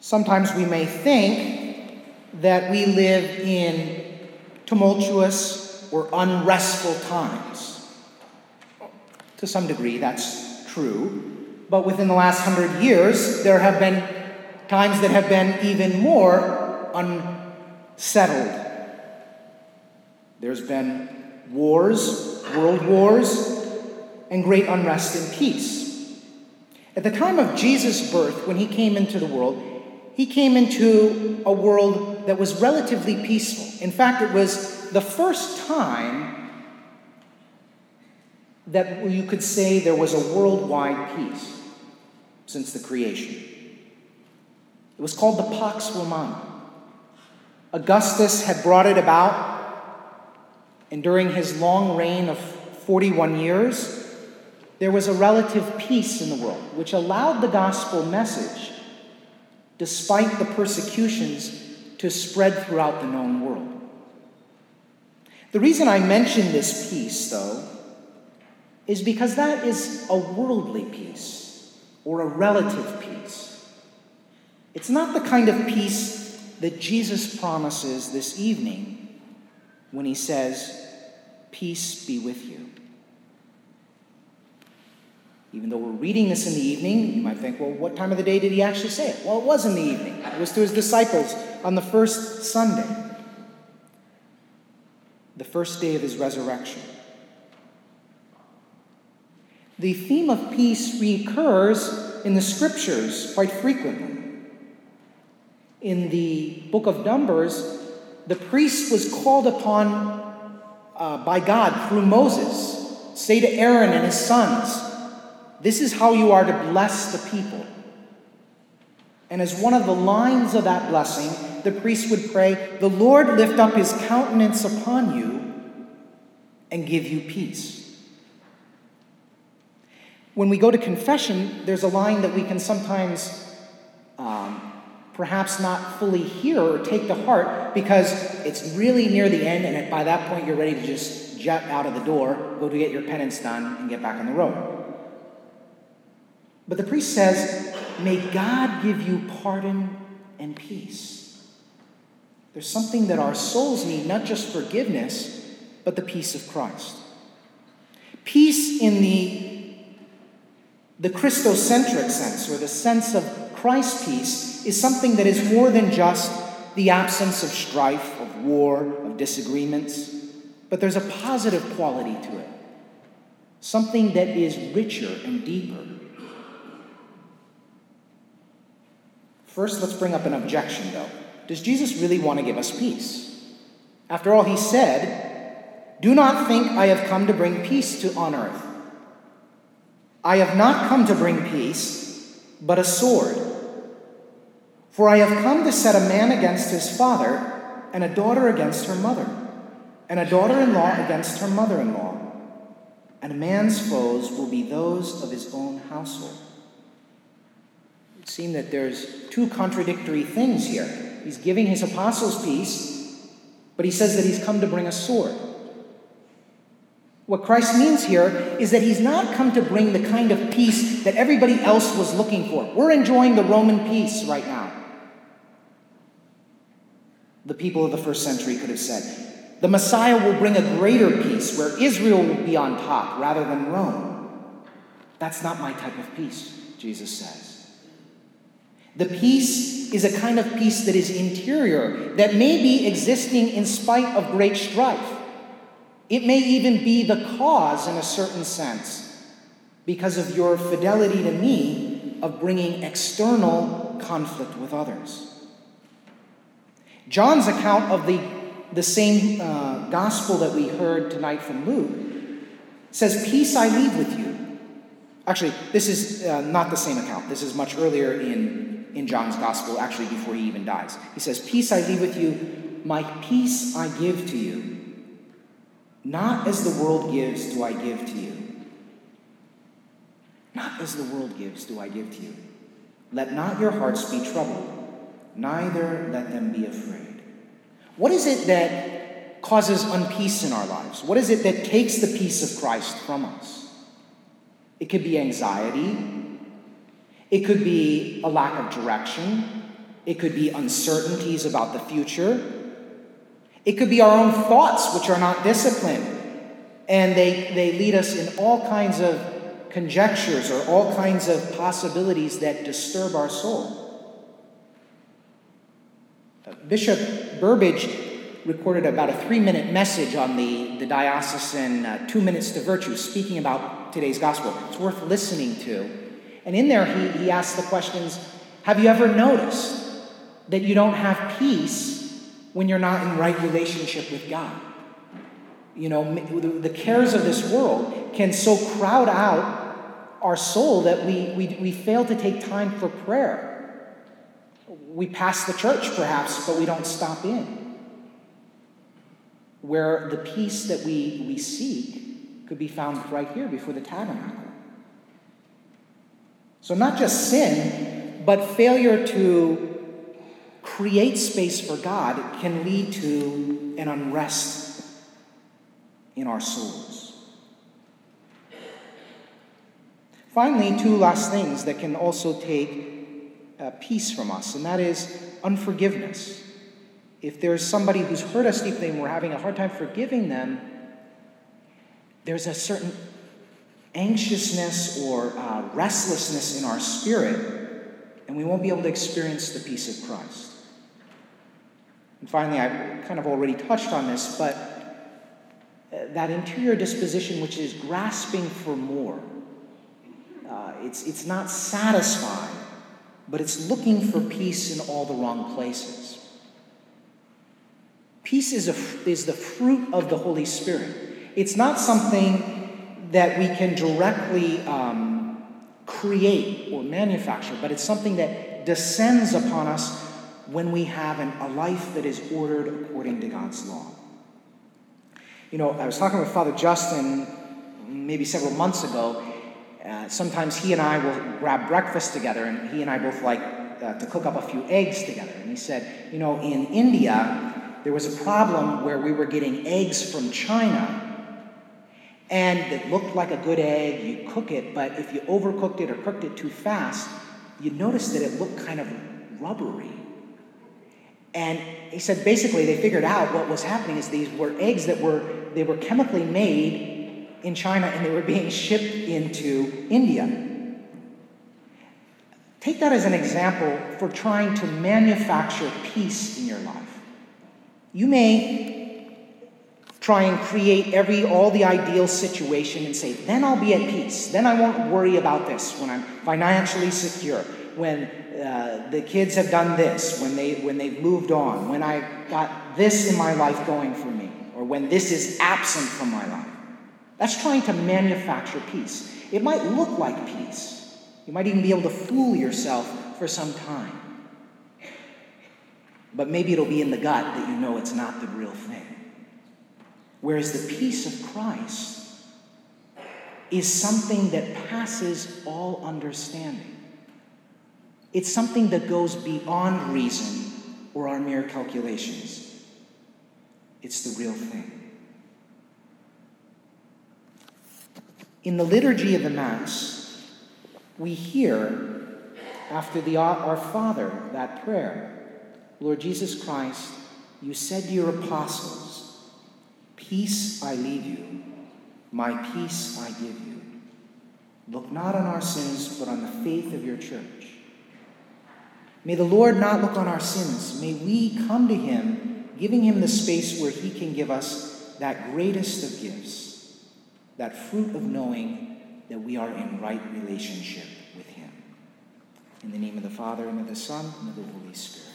Sometimes we may think that we live in tumultuous or unrestful times. To some degree, that's true. But within the last hundred years, there have been times that have been even more unsettled. There's been wars, world wars, and great unrest and peace. At the time of Jesus' birth, when he came into the world, he came into a world that was relatively peaceful. In fact, it was the first time that you could say there was a worldwide peace since the creation. It was called the Pax Romana. Augustus had brought it about, and during his long reign of 41 years, there was a relative peace in the world, which allowed the gospel message, despite the persecutions, to spread throughout the known world. The reason I mention this peace, though, is because that is a worldly peace or a relative peace. It's not the kind of peace that Jesus promises this evening when he says, Peace be with you. Even though we're reading this in the evening, you might think, well, what time of the day did he actually say it? Well, it was in the evening. It was to his disciples on the first Sunday, the first day of his resurrection. The theme of peace recurs in the scriptures quite frequently. In the book of Numbers, the priest was called upon uh, by God through Moses. Say to Aaron and his sons, this is how you are to bless the people. And as one of the lines of that blessing, the priest would pray, The Lord lift up his countenance upon you and give you peace. When we go to confession, there's a line that we can sometimes um, perhaps not fully hear or take to heart because it's really near the end, and by that point, you're ready to just jet out of the door, go to get your penance done, and get back on the road. But the priest says, May God give you pardon and peace. There's something that our souls need, not just forgiveness, but the peace of Christ. Peace in the, the Christocentric sense, or the sense of Christ's peace, is something that is more than just the absence of strife, of war, of disagreements, but there's a positive quality to it. Something that is richer and deeper. First, let's bring up an objection, though. Does Jesus really want to give us peace? After all, he said, Do not think I have come to bring peace to on earth. I have not come to bring peace, but a sword. For I have come to set a man against his father, and a daughter against her mother, and a daughter in law against her mother in law. And a man's foes will be those of his own household. It seems that there's two contradictory things here. He's giving his apostles peace, but he says that he's come to bring a sword. What Christ means here is that he's not come to bring the kind of peace that everybody else was looking for. We're enjoying the Roman peace right now. The people of the first century could have said, the Messiah will bring a greater peace where Israel will be on top rather than Rome. That's not my type of peace, Jesus says. The peace is a kind of peace that is interior, that may be existing in spite of great strife. It may even be the cause, in a certain sense, because of your fidelity to me, of bringing external conflict with others. John's account of the, the same uh, gospel that we heard tonight from Luke says, Peace I leave with you. Actually, this is uh, not the same account. This is much earlier in in John's gospel, actually before he even dies. He says, Peace I leave with you, my peace I give to you. Not as the world gives do I give to you. Not as the world gives do I give to you. Let not your hearts be troubled, neither let them be afraid. What is it that causes unpeace in our lives? What is it that takes the peace of Christ from us? It could be anxiety, it could be a lack of direction. It could be uncertainties about the future. It could be our own thoughts, which are not disciplined. And they, they lead us in all kinds of conjectures or all kinds of possibilities that disturb our soul. Bishop Burbidge recorded about a three minute message on the, the diocesan uh, Two Minutes to Virtue, speaking about today's gospel. It's worth listening to. And in there, he, he asked the questions Have you ever noticed that you don't have peace when you're not in right relationship with God? You know, the cares of this world can so crowd out our soul that we, we, we fail to take time for prayer. We pass the church, perhaps, but we don't stop in where the peace that we, we seek could be found right here before the tabernacle. So, not just sin, but failure to create space for God can lead to an unrest in our souls. Finally, two last things that can also take uh, peace from us, and that is unforgiveness. If there's somebody who's hurt us deeply and we're having a hard time forgiving them, there's a certain anxiousness or uh, restlessness in our spirit, and we won't be able to experience the peace of Christ. And finally, I've kind of already touched on this, but uh, that interior disposition which is grasping for more. Uh, it's, it's not satisfied, but it's looking for peace in all the wrong places. Peace is, a, is the fruit of the Holy Spirit. It's not something that we can directly um, create or manufacture, but it's something that descends upon us when we have an, a life that is ordered according to God's law. You know, I was talking with Father Justin maybe several months ago. Uh, sometimes he and I will grab breakfast together, and he and I both like uh, to cook up a few eggs together. And he said, you know, in India, there was a problem where we were getting eggs from China and it looked like a good egg. You cook it, but if you overcooked it or cooked it too fast, you notice that it looked kind of rubbery. And he said basically they figured out what was happening is these were eggs that were they were chemically made in China and they were being shipped into India. Take that as an example for trying to manufacture peace in your life. You may try and create every all the ideal situation and say, then I'll be at peace. Then I won't worry about this when I'm financially secure, when uh, the kids have done this, when they when they've moved on, when I got this in my life going for me, or when this is absent from my life. That's trying to manufacture peace. It might look like peace. You might even be able to fool yourself for some time. But maybe it'll be in the gut that you know it's not the real thing. Whereas the peace of Christ is something that passes all understanding. It's something that goes beyond reason or our mere calculations. It's the real thing. In the liturgy of the Mass, we hear after the Our Father that prayer Lord Jesus Christ, you said to your apostles, Peace I leave you, my peace I give you. Look not on our sins, but on the faith of your church. May the Lord not look on our sins. May we come to him, giving him the space where he can give us that greatest of gifts, that fruit of knowing that we are in right relationship with him. In the name of the Father, and of the Son, and of the Holy Spirit.